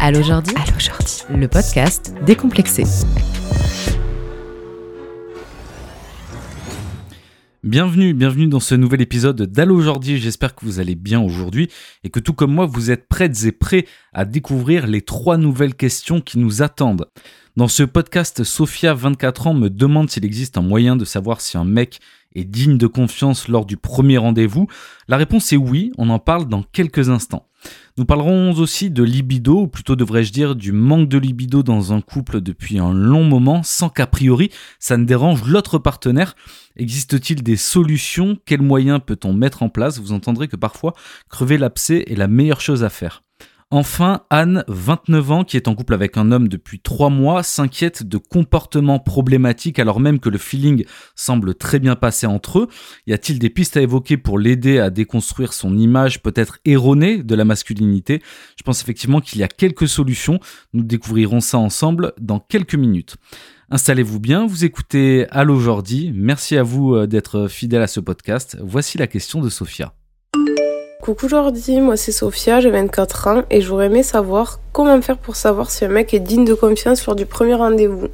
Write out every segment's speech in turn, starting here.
Allô Jordi Allô Jordi. Le podcast décomplexé. Bienvenue, bienvenue dans ce nouvel épisode d'Allo Jordi. J'espère que vous allez bien aujourd'hui et que tout comme moi, vous êtes prêtes et prêts à découvrir les trois nouvelles questions qui nous attendent. Dans ce podcast, Sophia, 24 ans, me demande s'il existe un moyen de savoir si un mec est digne de confiance lors du premier rendez-vous. La réponse est oui, on en parle dans quelques instants. Nous parlerons aussi de libido, ou plutôt devrais-je dire du manque de libido dans un couple depuis un long moment, sans qu'a priori ça ne dérange l'autre partenaire. Existe-t-il des solutions? Quels moyens peut-on mettre en place? Vous entendrez que parfois, crever l'abcès est la meilleure chose à faire. Enfin, Anne, 29 ans, qui est en couple avec un homme depuis 3 mois, s'inquiète de comportements problématiques alors même que le feeling semble très bien passer entre eux. Y a-t-il des pistes à évoquer pour l'aider à déconstruire son image peut-être erronée de la masculinité? Je pense effectivement qu'il y a quelques solutions. Nous découvrirons ça ensemble dans quelques minutes. Installez-vous bien, vous écoutez Allo Jordi. Merci à vous euh, d'être fidèle à ce podcast. Voici la question de Sophia. Coucou Jordi, moi c'est Sophia, j'ai 24 ans et j'aurais aimé savoir comment faire pour savoir si un mec est digne de confiance lors du premier rendez-vous.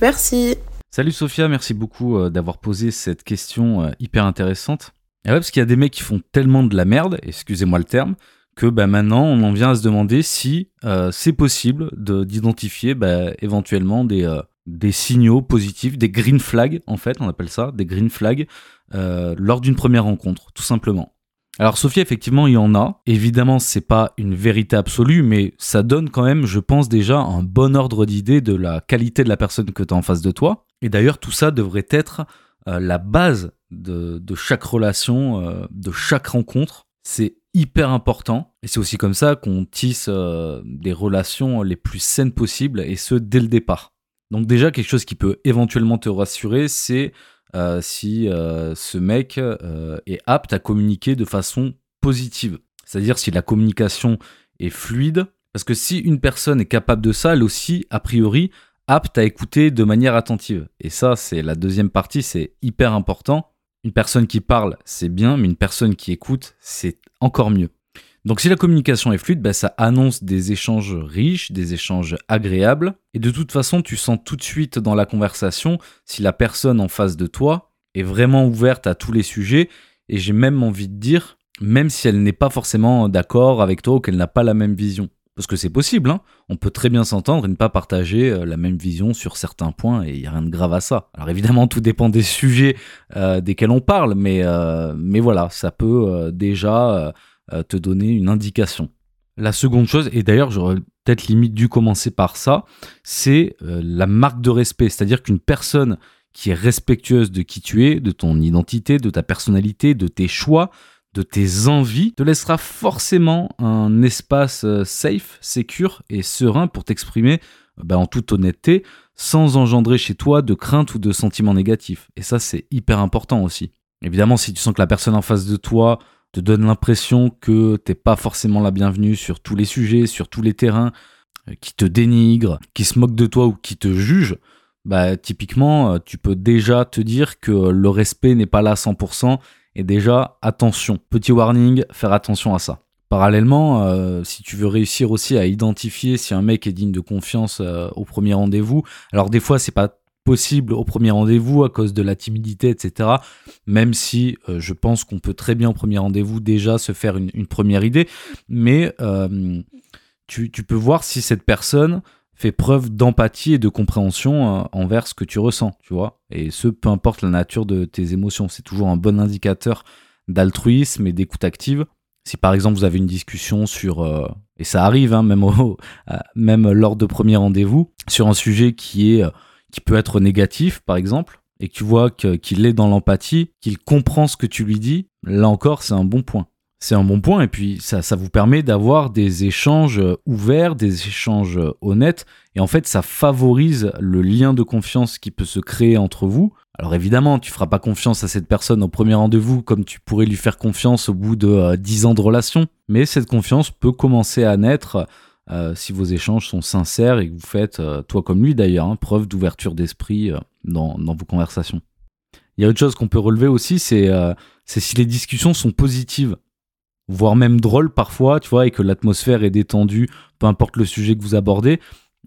Merci. Salut Sophia, merci beaucoup euh, d'avoir posé cette question euh, hyper intéressante. Et ouais, parce qu'il y a des mecs qui font tellement de la merde, excusez-moi le terme, que bah, maintenant on en vient à se demander si euh, c'est possible d'identifier bah, éventuellement des, des signaux positifs, des green flags en fait, on appelle ça, des green flags, lors d'une première rencontre, tout simplement. Alors Sophie, effectivement, il y en a. Évidemment, c'est pas une vérité absolue, mais ça donne quand même, je pense déjà, un bon ordre d'idée de la qualité de la personne que tu as en face de toi. Et d'ailleurs, tout ça devrait être euh, la base de, chaque relation, euh, de chaque rencontre. C'est hyper important. Et c'est aussi comme ça qu'on tisse euh, des relations les plus saines possibles, et ce, dès le départ. Donc déjà, quelque chose qui peut éventuellement te rassurer, c'est euh, si euh, ce mec euh, est apte à communiquer de façon positive. C'est-à-dire si la communication est fluide. Parce que si une personne est capable de ça, elle aussi, a priori, apte à écouter de manière attentive. Et ça, c'est la deuxième partie, c'est hyper important. Une personne qui parle, c'est bien, mais une personne qui écoute, c'est encore mieux. Donc si la communication est fluide, bah, ça annonce des échanges riches, des échanges agréables. Et de toute façon, tu sens tout de suite dans la conversation si la personne en face de toi est vraiment ouverte à tous les sujets. Et j'ai même envie de dire, même si elle n'est pas forcément d'accord avec toi ou qu'elle n'a pas la même vision. Parce que c'est possible, hein. on peut très bien s'entendre et ne pas partager euh, la même vision sur certains points et il n'y a rien de grave à ça. Alors évidemment, tout dépend des sujets euh, desquels on parle, mais, euh, voilà, ça peut déjà te donner une indication. La seconde chose, et d'ailleurs j'aurais peut-être limite dû commencer par ça, c'est euh, la marque de respect. C'est-à-dire qu'une personne qui est respectueuse de qui tu es, de ton identité, de ta personnalité, de tes choix, de tes envies, te laissera forcément un espace euh, safe, secure et serein pour t'exprimer bah, en toute honnêteté, sans engendrer chez toi de crainte ou de sentiments négatifs. Et ça, c'est hyper important aussi. Évidemment, si tu sens que la personne en face de toi te donne l'impression que t'es pas forcément la bienvenue sur tous les sujets, sur tous les terrains, euh, qui te dénigre, qui se moque de toi ou qui te juge, bah typiquement, euh, tu peux déjà te dire que le respect n'est pas là à 100%, et déjà, attention, petit warning, faire attention à ça. Parallèlement, euh, si tu veux réussir aussi à identifier si un mec est digne de confiance au premier rendez-vous, alors des fois c'est pas possible au premier rendez-vous à cause de la timidité, etc. Même si euh, je pense qu'on peut très bien au premier rendez-vous déjà se faire une, première idée, mais euh, tu, peux voir si cette personne fait preuve d'empathie et de compréhension euh, envers ce que tu ressens, tu vois. Et ce, peu importe la nature de tes émotions, c'est toujours un bon indicateur d'altruisme et d'écoute active. Si par exemple vous avez une discussion sur, et ça arrive hein, même, même lors de premier rendez-vous, sur un sujet qui est qui peut être négatif, par exemple, et que tu vois qu'il est dans l'empathie, qu'il comprend ce que tu lui dis, là encore, c'est un bon point. C'est un bon point, et puis ça, ça vous permet d'avoir des échanges ouverts, des échanges honnêtes, et en fait, ça favorise le lien de confiance qui peut se créer entre vous. Alors évidemment, tu feras pas confiance à cette personne au premier rendez-vous comme tu pourrais lui faire confiance au bout de 10 euh, ans de relation, mais cette confiance peut commencer à naître euh, si vos échanges sont sincères et que vous faites, euh, toi comme lui d'ailleurs, hein, preuve d'ouverture d'esprit euh, dans, vos conversations. Il y a autre chose qu'on peut relever aussi, c'est si les discussions sont positives. voire même drôle parfois, tu vois, et que l'atmosphère est détendue, peu importe le sujet que vous abordez.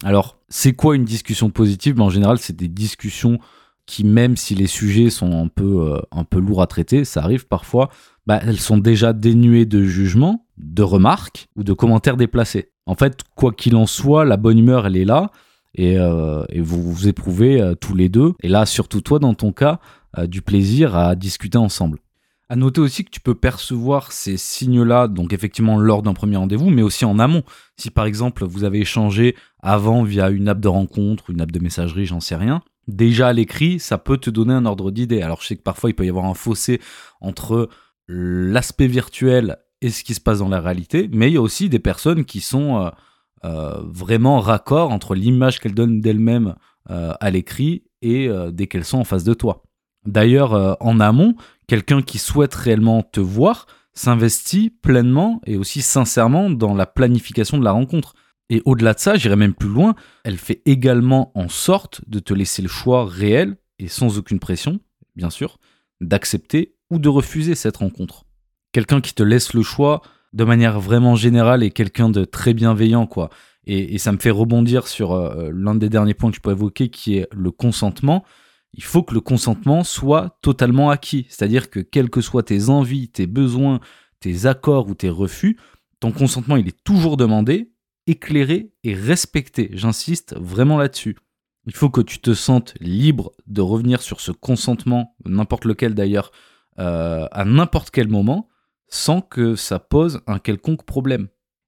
Alors, c'est quoi une discussion positive? Ben, En général, c'est des discussions qui, même si les sujets sont un peu, lourds à traiter, ça arrive parfois, bah, elles sont déjà dénuées de jugement, de remarques ou de commentaires déplacés. En fait, quoi qu'il en soit, la bonne humeur, elle est là et, euh, vous vous éprouvez euh, tous les deux. Et là, surtout toi, dans ton cas, du plaisir à discuter ensemble. À noter aussi que tu peux percevoir ces signes-là, donc effectivement lors d'un premier rendez-vous, mais aussi en amont. Si par exemple vous avez échangé avant via une app de rencontre, une app de messagerie, j'en sais rien, déjà à l'écrit, ça peut te donner un ordre d'idée. Alors je sais que parfois il peut y avoir un fossé entre l'aspect virtuel et ce qui se passe dans la réalité, mais il y a aussi des personnes qui sont euh, euh, vraiment raccord entre l'image qu'elles donnent d'elles-mêmes euh, à l'écrit et dès qu'elles sont en face de toi. D'ailleurs, en amont, quelqu'un qui souhaite réellement te voir s'investit pleinement et aussi sincèrement dans la planification de la rencontre. Et au-delà de ça, j'irai même plus loin, elle fait également en sorte de te laisser le choix réel et sans aucune pression, bien sûr, d'accepter ou de refuser cette rencontre. Quelqu'un qui te laisse le choix de manière vraiment générale et quelqu'un de très bienveillant, quoi. Et, ça me fait rebondir sur euh, l'un des derniers points que je peux évoquer, qui est le consentement. Il faut que le consentement soit totalement acquis. C'est-à-dire que quelles que soient tes envies, tes besoins, tes accords ou tes refus, ton consentement, il est toujours demandé éclairé et respecté. J'insiste vraiment là-dessus. Il faut que tu te sentes libre de revenir sur ce consentement, n'importe lequel d'ailleurs, euh, à n'importe quel moment, sans que ça pose un quelconque problème.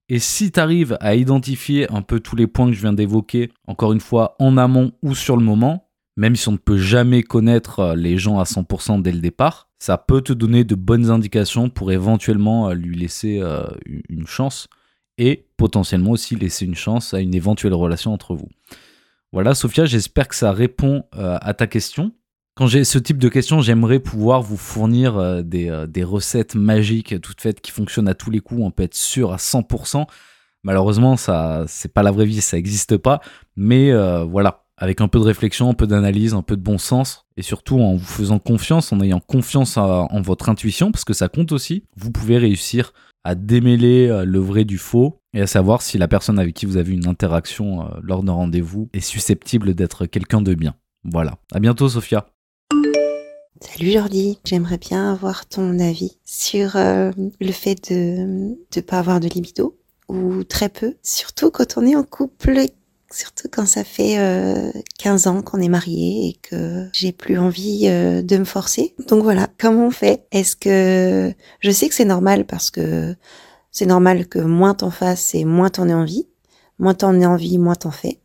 Et si tu arrives à identifier un peu tous les points que je viens d'évoquer, encore une fois, en amont ou sur le moment, même si on ne peut jamais connaître euh, les gens à 100% dès le départ, ça peut te donner de bonnes indications pour éventuellement euh, lui laisser une chance et potentiellement aussi laisser une chance à une éventuelle relation entre vous. Voilà, Sophia, j'espère que ça répond euh, à ta question. Quand j'ai ce type de questions, j'aimerais pouvoir vous fournir euh, euh, des, recettes magiques toutes faites qui fonctionnent à tous les coups, on peut être sûr à 100%. Malheureusement, ça c'est pas la vraie vie, ça n'existe pas. Mais voilà, avec un peu de réflexion, un peu d'analyse, un peu de bon sens, et surtout en vous faisant confiance, en ayant confiance en votre intuition, parce que ça compte aussi, vous pouvez réussir à démêler euh, le vrai du faux et à savoir si la personne avec qui vous avez une interaction euh, lors d'un rendez-vous est susceptible d'être quelqu'un de bien. Voilà. À bientôt, Sophia. Salut Jordi, j'aimerais bien avoir ton avis sur euh, le fait de ne pas avoir de libido ou très peu, surtout quand on est en couple surtout quand ça fait 15 euh, ans qu'on est mariés et que j'ai plus envie euh, de me forcer. Donc voilà, comment on fait? Est-ce que je sais que c'est normal parce que c'est normal que moins t'en fasses et moins t'en aies envie, moins t'en aies envie, moins t'en fais.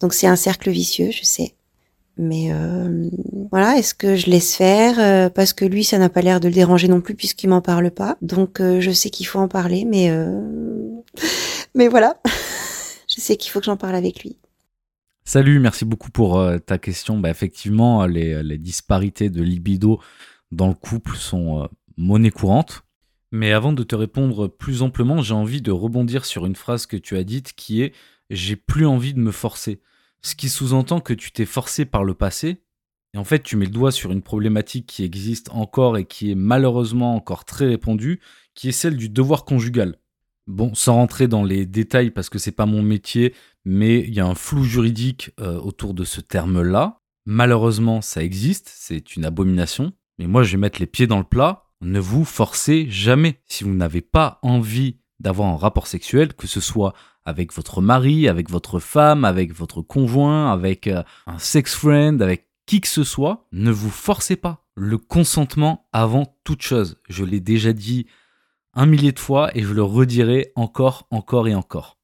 Donc c'est un cercle vicieux, je sais. Mais euh, voilà, est-ce que je laisse faire parce que lui, ça n'a pas l'air de le déranger non plus puisqu'il m'en parle pas. Donc je sais qu'il faut en parler, mais mais voilà. je sais qu'il faut que j'en parle avec lui. Salut, merci beaucoup pour euh, ta question. Bah, effectivement, les, disparités de libido dans le couple sont euh, monnaie courante. Mais avant de te répondre plus amplement, j'ai envie de rebondir sur une phrase que tu as dite qui est J'ai plus envie de me forcer. Ce qui sous-entend que tu t'es forcé par le passé. Et en fait, tu mets le doigt sur une problématique qui existe encore et qui est malheureusement encore très répandue, qui est celle du devoir conjugal. Bon, sans rentrer dans les détails parce que c'est pas mon métier, mais il y a un flou juridique euh, autour de ce terme-là. Malheureusement, ça existe, c'est une abomination. Mais moi, je vais mettre les pieds dans le plat. Ne vous forcez jamais. Si vous n'avez pas envie d'avoir un rapport sexuel, que ce soit avec votre mari, avec votre femme, avec votre conjoint, avec euh, un sex friend, avec qui que ce soit, ne vous forcez pas. Le consentement avant toute chose. Je l'ai déjà dit un millier de fois et je le redirai encore, encore et encore.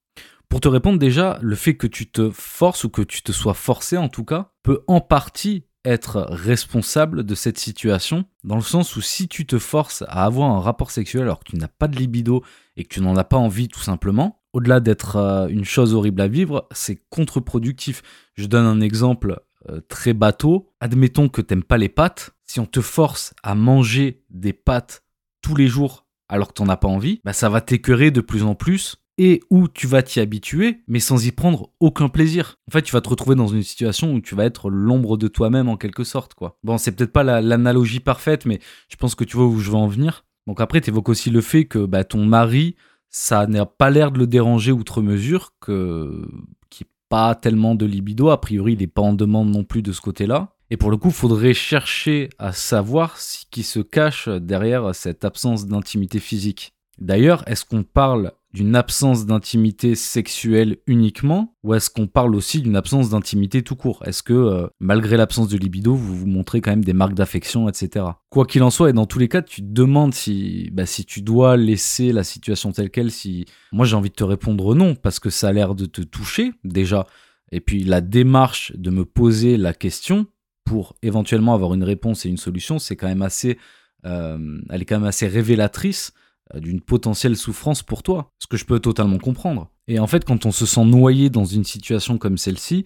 Pour te répondre déjà, le fait que tu te forces ou que tu te sois forcé en tout cas peut en partie être responsable de cette situation, dans le sens où si tu te forces à avoir un rapport sexuel alors que tu n'as pas de libido et que tu n'en as pas envie tout simplement, au-delà d'être euh, une chose horrible à vivre, c'est contre-productif. Je donne un exemple euh, très bateau. Admettons que tu n'aimes pas les pâtes. Si on te force à manger des pâtes tous les jours alors que t'en as pas envie, bah ça va t'écœurer de plus en plus et où tu vas t'y habituer, mais sans y prendre aucun plaisir. En fait, tu vas te retrouver dans une situation où tu vas être l'ombre de toi-même en quelque sorte, quoi. Bon, c'est peut-être pas l'analogie parfaite, mais je pense que tu vois où je veux en venir. Donc après, tu évoques aussi le fait que bah, ton mari, ça n'a pas l'air de le déranger outre mesure, que qui pas tellement de libido. A priori, il n'est pas en demande non plus de ce côté-là. Et pour le coup, il faudrait chercher à savoir ce qui se cache derrière cette absence d'intimité physique. D'ailleurs, est-ce qu'on parle d'une absence d'intimité sexuelle uniquement ou est-ce qu'on parle aussi d'une absence d'intimité tout court? Est-ce que euh, malgré l'absence de libido, vous vous montrez quand même des marques d'affection, etc. Quoi qu'il en soit, et dans tous les cas, tu te demandes si, bah, si tu dois laisser la situation telle qu'elle, si... Moi j'ai envie de te répondre non, parce que ça a l'air de te toucher déjà. Et puis la démarche de me poser la question pour éventuellement avoir une réponse et une solution, c'est quand même assez... Euh, elle est quand même assez révélatrice d'une potentielle souffrance pour toi, ce que je peux totalement comprendre. Et en fait, quand on se sent noyé dans une situation comme celle-ci,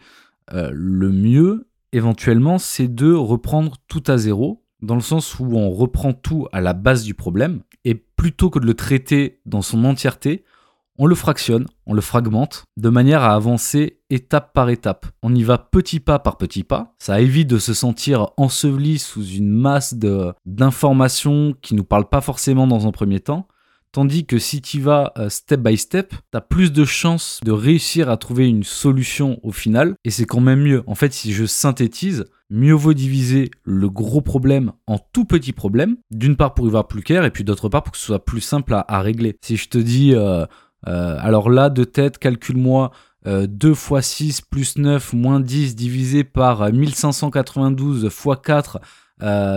euh, le mieux, éventuellement, c'est de reprendre tout à zéro, dans le sens où on reprend tout à la base du problème, et plutôt que de le traiter dans son entièreté, on le fractionne, on le fragmente, de manière à avancer étape par étape. On y va petit pas par petit pas. Ça évite de se sentir enseveli sous une masse d'informations qui nous parlent pas forcément dans un premier temps. Tandis que si tu vas euh, step by step, tu as plus de chances de réussir à trouver une solution au final. Et c'est quand même mieux. En fait, si je synthétise, mieux vaut diviser le gros problème en tout petits problèmes. D'une part pour y voir plus clair et puis d'autre part pour que ce soit plus simple à, régler. Si je te dis, euh, alors là, de tête, calcule-moi 2 x 6 plus 9 moins 10 divisé par 1592 x 4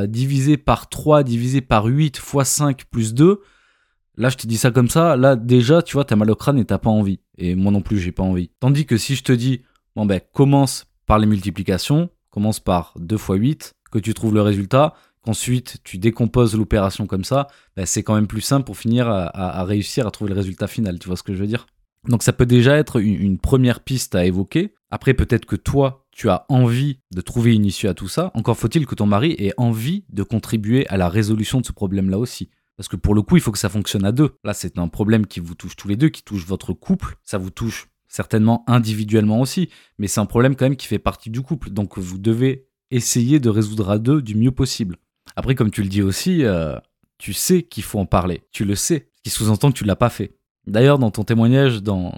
divisé par 3 divisé par 8 x 5 plus 2 Là, je te dis ça comme ça, là, déjà, tu vois, t'as mal au crâne et t'as pas envie. Et moi non plus, j'ai pas envie. Tandis que si je te dis, bon ben, commence par les multiplications, commence par 2 fois 8, que tu trouves le résultat, qu'ensuite tu décomposes l'opération comme ça, ben, c'est quand même plus simple pour finir à, réussir à trouver le résultat final. Tu vois ce que je veux dire? Donc ça peut déjà être une, première piste à évoquer. Après, peut-être que toi, tu as envie de trouver une issue à tout ça. Encore faut-il que ton mari ait envie de contribuer à la résolution de ce problème-là aussi. Parce que pour le coup, il faut que ça fonctionne à deux. Là, c'est un problème qui vous touche tous les deux, qui touche votre couple. Ça vous touche certainement individuellement aussi, mais c'est un problème quand même qui fait partie du couple. Donc vous devez essayer de résoudre à deux du mieux possible. Après, comme tu le dis aussi, euh, tu sais qu'il faut en parler. Tu le sais. Ce qui sous-entend que tu ne l'as pas fait. D'ailleurs, dans ton témoignage, dans,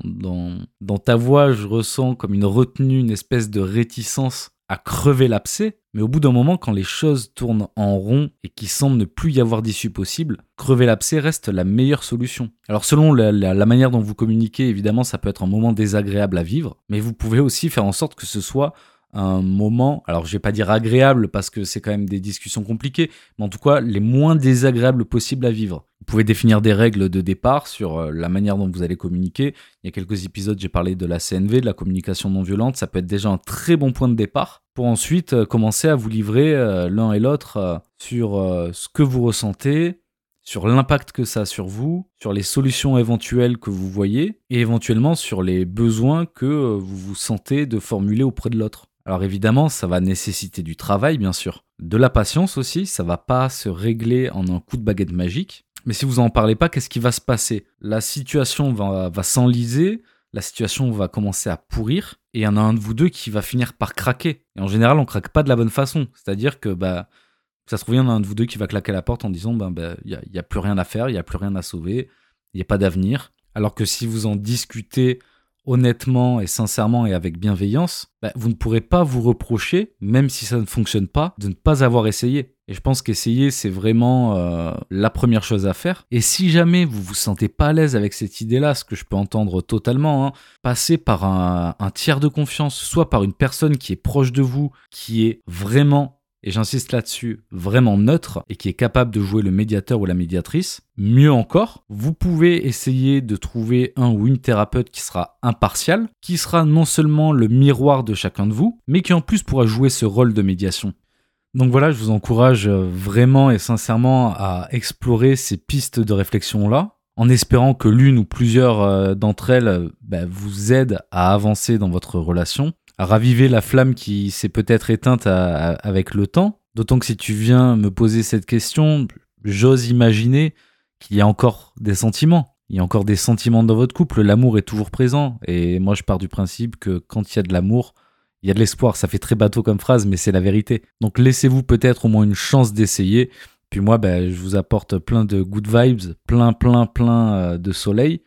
ta voix, je ressens comme une retenue, une espèce de réticence à crever l'abcès, mais au bout d'un moment, quand les choses tournent en rond et qu'il semble ne plus y avoir d'issue possible, crever l'abcès reste la meilleure solution. Alors selon la, manière dont vous communiquez, évidemment, ça peut être un moment désagréable à vivre, mais vous pouvez aussi faire en sorte que ce soit un moment, alors je vais pas dire agréable parce que c'est quand même des discussions compliquées, mais en tout cas les moins désagréables possibles à vivre. Vous pouvez définir des règles de départ sur euh, la manière dont vous allez communiquer. Il y a quelques épisodes, j'ai parlé de la CNV, de la communication non violente. Ça peut être déjà un très bon point de départ pour ensuite euh, commencer à vous livrer euh, l'un et l'autre sur ce que vous ressentez, sur l'impact que ça a sur vous, sur les solutions éventuelles que vous voyez et éventuellement sur les besoins que vous vous sentez de formuler auprès de l'autre. Alors évidemment, ça va nécessiter du travail, bien sûr. De la patience aussi, ça va pas se régler en un coup de baguette magique. Mais si vous en parlez pas, qu'est-ce qui va se passer? La situation va, s'enliser, la situation va commencer à pourrir, et il y en a un de vous deux qui va finir par craquer. Et en général, on craque pas de la bonne façon. C'est-à-dire que bah, ça se trouve, il y en a un de vous deux qui va claquer la porte en disant bah, bah, il n'y a, a, plus rien à faire, il n'y a plus rien à sauver, il n'y a pas d'avenir. Alors que si vous en discutez honnêtement et sincèrement et avec bienveillance, bah, vous ne pourrez pas vous reprocher, même si ça ne fonctionne pas, de ne pas avoir essayé. Et je pense qu'essayer, c'est vraiment euh, la première chose à faire. Et si jamais vous vous sentez pas à l'aise avec cette idée-là, ce que je peux entendre totalement, hein, passez par un, un tiers de confiance, soit par une personne qui est proche de vous, qui est vraiment et j'insiste là-dessus, vraiment neutre et qui est capable de jouer le médiateur ou la médiatrice. Mieux encore, vous pouvez essayer de trouver un ou une thérapeute qui sera impartial, qui sera non seulement le miroir de chacun de vous, mais qui en plus pourra jouer ce rôle de médiation. Donc voilà, je vous encourage vraiment et sincèrement à explorer ces pistes de réflexion-là, en espérant que l'une ou plusieurs euh, d'entre elles bah, vous aident à avancer dans votre relation raviver la flamme qui s'est peut-être éteinte avec le temps. D'autant que si tu viens me poser cette question, j'ose imaginer qu'il y a encore des sentiments. Il y a encore des sentiments dans votre couple. L'amour est toujours présent. Et moi, je pars du principe que quand il y a de l'amour, il y a de l'espoir. Ça fait très bateau comme phrase, mais c'est la vérité. Donc laissez-vous peut-être au moins une chance d'essayer Puis moi, bah, je vous apporte plein de good vibes, plein, plein, plein euh, de soleil,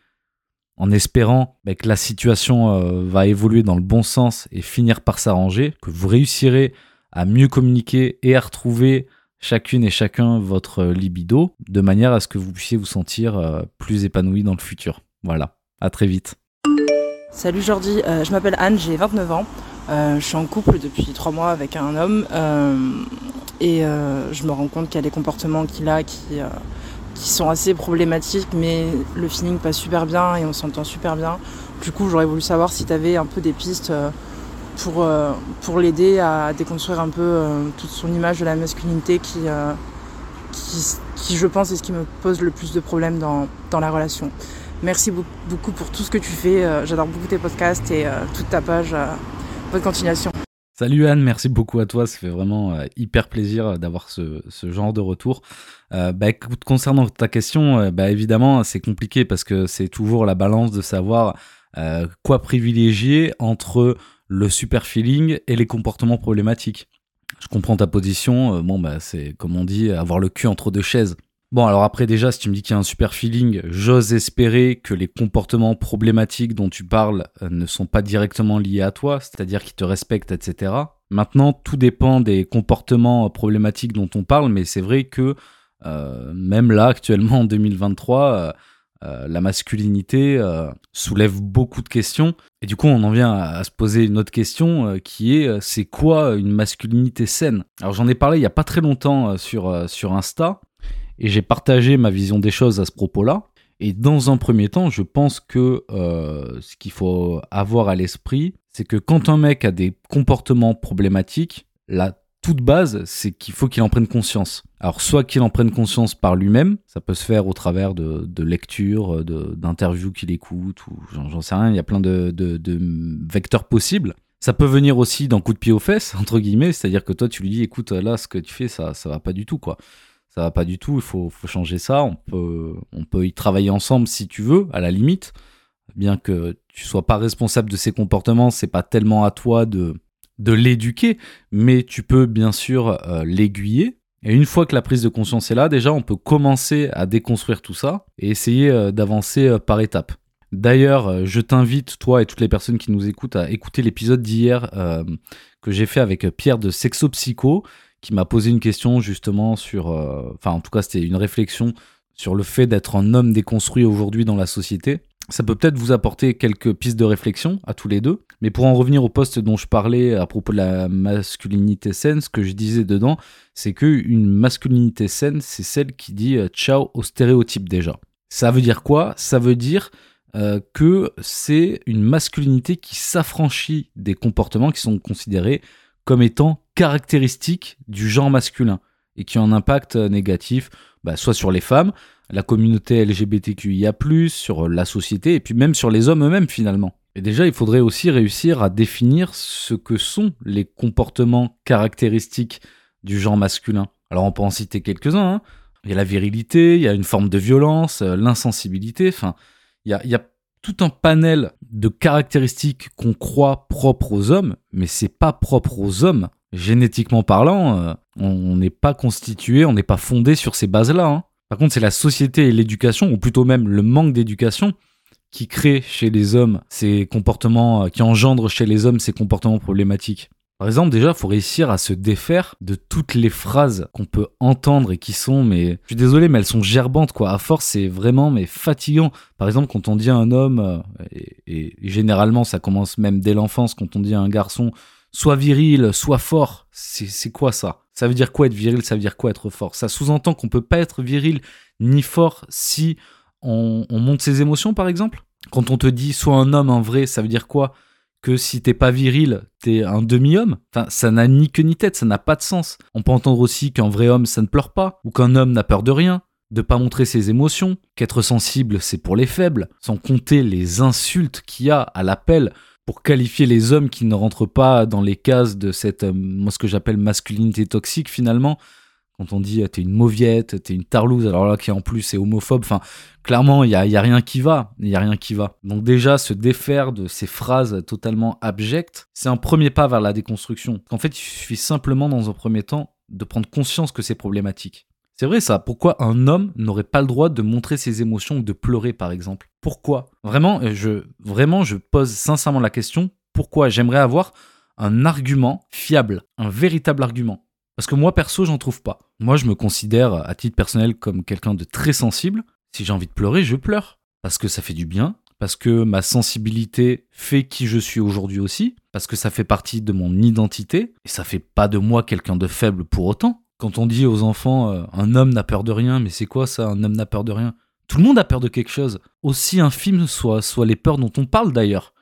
en espérant bah, que la situation euh, va évoluer dans le bon sens et finir par s'arranger, que vous réussirez à mieux communiquer et à retrouver chacune et chacun votre libido, de manière à ce que vous puissiez vous sentir euh, plus épanoui dans le futur. Voilà, à très vite. Salut Jordi, je m'appelle Anne, j'ai 29 ans. je suis en couple depuis 3 mois avec un homme. Et euh, je me rends compte qu'il y a des comportements qu'il a qui, euh, qui sont assez problématiques, mais le feeling passe super bien et on s'entend super bien. Du coup, j'aurais voulu savoir si tu avais un peu des pistes euh, pour, pour l'aider à déconstruire un peu toute son image de la masculinité qui, qui, qui, je pense, est ce qui me pose le plus de problèmes dans, dans la relation. Merci beaucoup pour tout ce que tu fais. J'adore beaucoup tes podcasts et toute ta page. Bonne continuation. Salut Anne, merci beaucoup à toi. Ça fait vraiment euh, hyper plaisir euh, d'avoir ce, genre de retour. Euh, bah, concernant ta question, bah, évidemment, c'est compliqué parce que c'est toujours la balance de savoir quoi privilégier entre le super feeling et les comportements problématiques. Je comprends ta position. bon, bah, c'est comme on dit, avoir le cul entre deux chaises. Bon, alors après, déjà, si tu me dis qu'il y a un super feeling, j'ose espérer que les comportements problématiques dont tu parles euh, ne sont pas directement liés à toi, c'est-à-dire qu'ils te respectent, etc. Maintenant, tout dépend des comportements problématiques dont on parle, mais c'est vrai que euh, même là, actuellement, en 2023, euh, la masculinité soulève beaucoup de questions. Et du coup, on en vient à, se poser une autre question qui est c'est quoi une masculinité saine? Alors, j'en ai parlé il y a pas très longtemps sur Insta et j'ai partagé ma vision des choses à ce propos-là. Et dans un premier temps, je pense que euh, ce qu'il faut avoir à l'esprit, c'est que quand un mec a des comportements problématiques, la toute base, c'est qu'il faut qu'il en prenne conscience. Alors, soit qu'il en prenne conscience par lui-même, ça peut se faire au travers de, lectures, d'interviews qu'il écoute, ou j'en sais rien, il y a plein de, de, de, vecteurs possibles. Ça peut venir aussi d'un coup de pied aux fesses, entre guillemets, c'est-à-dire que toi, tu lui dis, écoute, là, ce que tu fais, ça, ça va pas du tout, quoi ça va pas du tout, il faut, changer ça, on peut, on peut y travailler ensemble si tu veux, à la limite, bien que tu sois pas responsable de ses comportements, c'est pas tellement à toi de, de l'éduquer, mais tu peux bien sûr euh, l'aiguiller. Et une fois que la prise de conscience est là, déjà, on peut commencer à déconstruire tout ça et essayer euh, d'avancer euh, par étapes. D'ailleurs, je t'invite, toi et toutes les personnes qui nous écoutent, à écouter l'épisode d'hier que j'ai fait avec Pierre de Sexopsycho qui m'a posé une question justement sur, euh, enfin en tout cas c'était une réflexion sur le fait d'être un homme déconstruit aujourd'hui dans la société. Ça peut peut-être vous apporter quelques pistes de réflexion à tous les deux. Mais pour en revenir au poste dont je parlais à propos de la masculinité saine, ce que je disais dedans, c'est que une masculinité saine, c'est celle qui dit euh, ciao au stéréotype déjà. Ça veut dire quoi? Ça veut dire euh, que c'est une masculinité qui s'affranchit des comportements qui sont considérés comme étant caractéristiques du genre masculin et qui ont un impact négatif bah, soit sur les femmes, la communauté LGBTQIA, sur la société et puis même sur les hommes eux-mêmes finalement. Et déjà, il faudrait aussi réussir à définir ce que sont les comportements caractéristiques du genre masculin. Alors on peut en citer quelques-uns. Hein. Il y a la virilité, il y a une forme de violence, euh, l'insensibilité, enfin, il y a, il y a tout un panel de caractéristiques qu'on croit propres aux hommes, mais c'est pas propre aux hommes. Génétiquement parlant, euh, on n'est pas constitué, on n'est pas fondé sur ces bases-là. Hein. Par contre, c'est la société et l'éducation, ou plutôt même le manque d'éducation, qui crée chez les hommes ces comportements, euh, qui engendre chez les hommes ces comportements problématiques. Par exemple, déjà, il faut réussir à se défaire de toutes les phrases qu'on peut entendre et qui sont, mais je suis désolé, mais elles sont gerbantes, quoi. À force, c'est vraiment, mais fatigant. Par exemple, quand on dit à un homme, euh, et, généralement, ça commence même dès l'enfance, quand on dit à un garçon, soit viril, soit fort, c'est quoi ça? Ça veut dire quoi être viril? Ça veut dire quoi être fort? Ça sous-entend qu'on peut pas être viril ni fort si on, on monte ses émotions, par exemple? Quand on te dit, soit un homme, en vrai, ça veut dire quoi? Que si t'es pas viril, t'es un demi-homme? Ça n'a ni queue ni tête, ça n'a pas de sens. On peut entendre aussi qu'un vrai homme, ça ne pleure pas, ou qu'un homme n'a peur de rien, de pas montrer ses émotions, qu'être sensible, c'est pour les faibles, sans compter les insultes qu'il y a à l'appel pour qualifier les hommes qui ne rentrent pas dans les cases de cette, euh, moi ce que j'appelle masculinité toxique finalement, quand on dit t'es une mauviette, t'es une tarlouse, alors là qui en plus est homophobe, enfin clairement il y a, rien qui va, il y a rien qui va. Donc déjà se défaire de ces phrases totalement abjectes, c'est un premier pas vers la déconstruction. En fait il suffit simplement dans un premier temps de prendre conscience que c'est problématique. C'est vrai ça. Pourquoi un homme n'aurait pas le droit de montrer ses émotions ou de pleurer par exemple? Pourquoi? Vraiment, je vraiment je pose sincèrement la question. Pourquoi J'aimerais avoir un argument fiable, un véritable argument? Parce que moi perso, j'en trouve pas. Moi, je me considère à titre personnel comme quelqu'un de très sensible. Si j'ai envie de pleurer, je pleure parce que ça fait du bien, parce que ma sensibilité fait qui je suis aujourd'hui aussi, parce que ça fait partie de mon identité et ça fait pas de moi quelqu'un de faible pour autant. Quand on dit aux enfants euh, un homme n'a peur de rien, mais c'est quoi ça, un homme n'a peur de rien? Tout le monde a peur de quelque chose. Aussi infime soit, soit les peurs dont on parle d'ailleurs.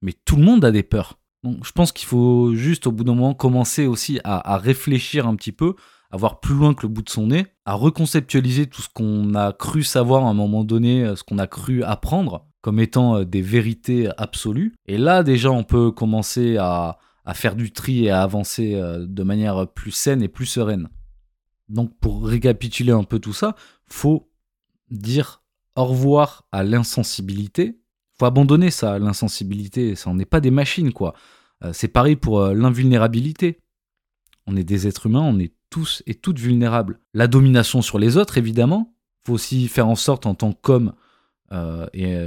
Mais tout le monde a des peurs. Donc je pense qu'il faut juste au bout d'un moment commencer aussi à, à, réfléchir un petit peu, à voir plus loin que le bout de son nez, à reconceptualiser tout ce qu'on a cru savoir à un moment donné, euh, ce qu'on a cru apprendre comme étant euh, des vérités absolues. Et là déjà on peut commencer à, à faire du tri et à avancer euh, de manière plus saine et plus sereine. Donc pour récapituler un peu tout ça, faut dire au revoir à l'insensibilité. Faut abandonner ça, l'insensibilité. Ça, n'est pas des machines, quoi. Euh, c'est pareil pour euh, l'invulnérabilité. On est des êtres humains, on est tous et toutes vulnérables. La domination sur les autres, évidemment. Faut aussi faire en sorte, en tant qu'homme, et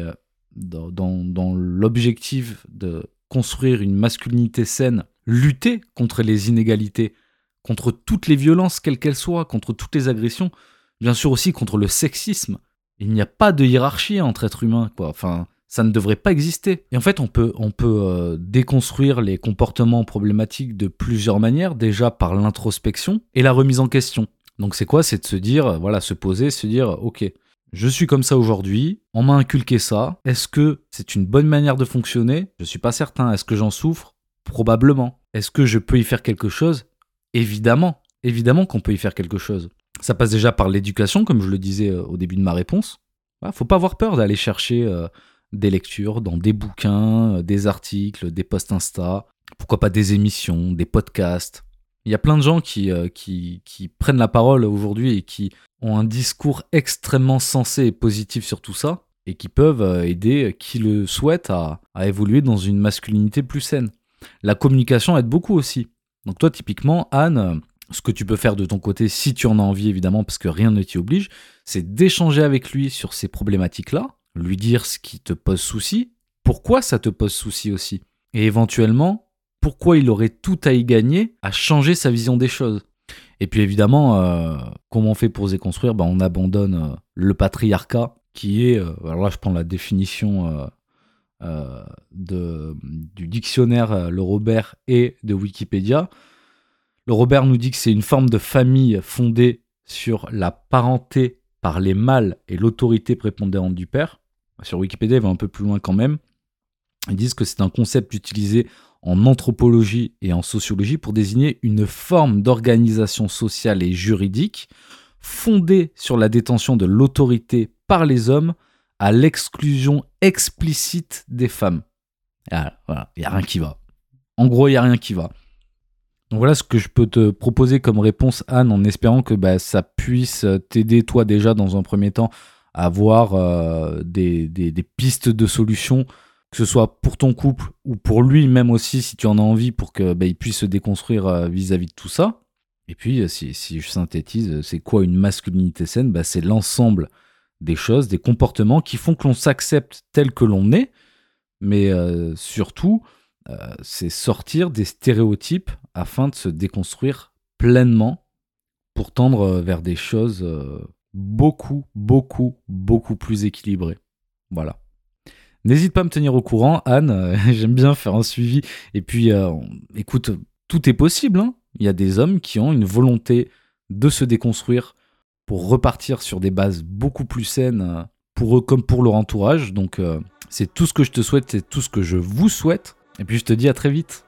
dans l'objectif de construire une masculinité saine, lutter contre les inégalités, contre toutes les violences, quelles qu'elles soient, contre toutes les agressions, bien sûr aussi contre le sexisme. Il n'y a pas de hiérarchie entre êtres humains, quoi. Enfin, ça ne devrait pas exister. Et en fait, on peut, euh, déconstruire les comportements problématiques de plusieurs manières, déjà par l'introspection et la remise en question. Donc c'est quoi? C'est de se dire, voilà, se poser, se dire, ok, je suis comme ça aujourd'hui, on m'a inculqué ça, est-ce que c'est une bonne manière de fonctionner? Je suis pas certain. Est-ce que j'en souffre? Probablement. Est-ce que je peux y faire quelque chose? Évidemment, évidemment qu'on peut y faire quelque chose. Ça passe déjà par l'éducation, comme je le disais euh, au début de ma réponse. Il faut pas avoir peur d'aller chercher euh, des lectures dans des bouquins, euh, des articles, des posts Insta, pourquoi pas des émissions, des podcasts. Il y a plein de gens qui, qui, prennent la parole aujourd'hui et qui ont un discours extrêmement sensé et positif sur tout ça et qui peuvent aider qui le souhaitent à évoluer dans une masculinité plus saine. La communication aide beaucoup aussi. Donc toi, typiquement, Anne, ce que tu peux faire de ton côté, si tu en as envie évidemment, parce que rien ne t'y oblige, c'est d'échanger avec lui sur ces problématiques-là, lui dire ce qui te pose souci, pourquoi ça te pose souci aussi, et éventuellement, pourquoi il aurait tout à y gagner à changer sa vision des choses. Et puis évidemment, euh, comment on fait pour se déconstruire? Ben, On abandonne euh, le patriarcat, qui est, euh, alors là je prends la définition de, du dictionnaire Le Robert et de Wikipédia. Le Robert nous dit que c'est une forme de famille fondée sur la parenté par les mâles et l'autorité prépondérante du père. Sur Wikipédia, il va un peu plus loin quand même. Ils disent que c'est un concept utilisé en anthropologie et en sociologie pour désigner une forme d'organisation sociale et juridique fondée sur la détention de l'autorité par les hommes à l'exclusion explicite des femmes. Ah, voilà, il n'y a rien qui va. En gros, il n'y a rien qui va. Donc voilà ce que je peux te proposer comme réponse, Anne, en espérant que bah, ça puisse t'aider, toi, déjà, dans un premier temps, à avoir euh, des, pistes de solutions, que ce soit pour ton couple ou pour lui-même aussi, si tu en as envie, pour qu'il bah, puisse se déconstruire euh, vis-à-vis de tout ça. Et puis, euh, si, je synthétise, c'est quoi une masculinité saine? Bah, C'est l'ensemble des choses, des comportements qui font que l'on s'accepte tel que l'on est, mais euh, surtout, euh, c'est sortir des stéréotypes afin de se déconstruire pleinement pour tendre euh, vers des choses beaucoup, beaucoup, beaucoup plus équilibrées. Voilà. N'hésite pas à me tenir au courant, Anne. J'aime bien faire un suivi. Et puis, écoute, tout est possible. Hein. Il y a des hommes qui ont une volonté de se déconstruire pour repartir sur des bases beaucoup plus saines euh, pour eux comme pour leur entourage. Donc euh, c'est tout ce que je te souhaite, c'est tout ce que je vous souhaite. Et puis je te dis à très vite.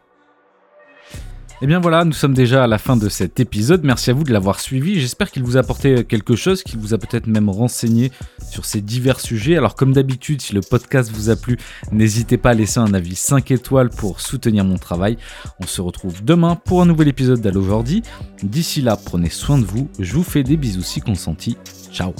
Et eh bien voilà, nous sommes déjà à la fin de cet épisode. Merci à vous de l'avoir suivi. J'espère qu'il vous a apporté quelque chose, qu'il vous a peut-être même renseigné sur ces divers sujets. Alors comme d'habitude, si le podcast vous a plu, n'hésitez pas à laisser un avis 5 étoiles pour soutenir mon travail. On se retrouve demain pour un nouvel épisode d'Allo Jordi. D'ici là, prenez soin de vous. Je vous fais des bisous si consentis. Ciao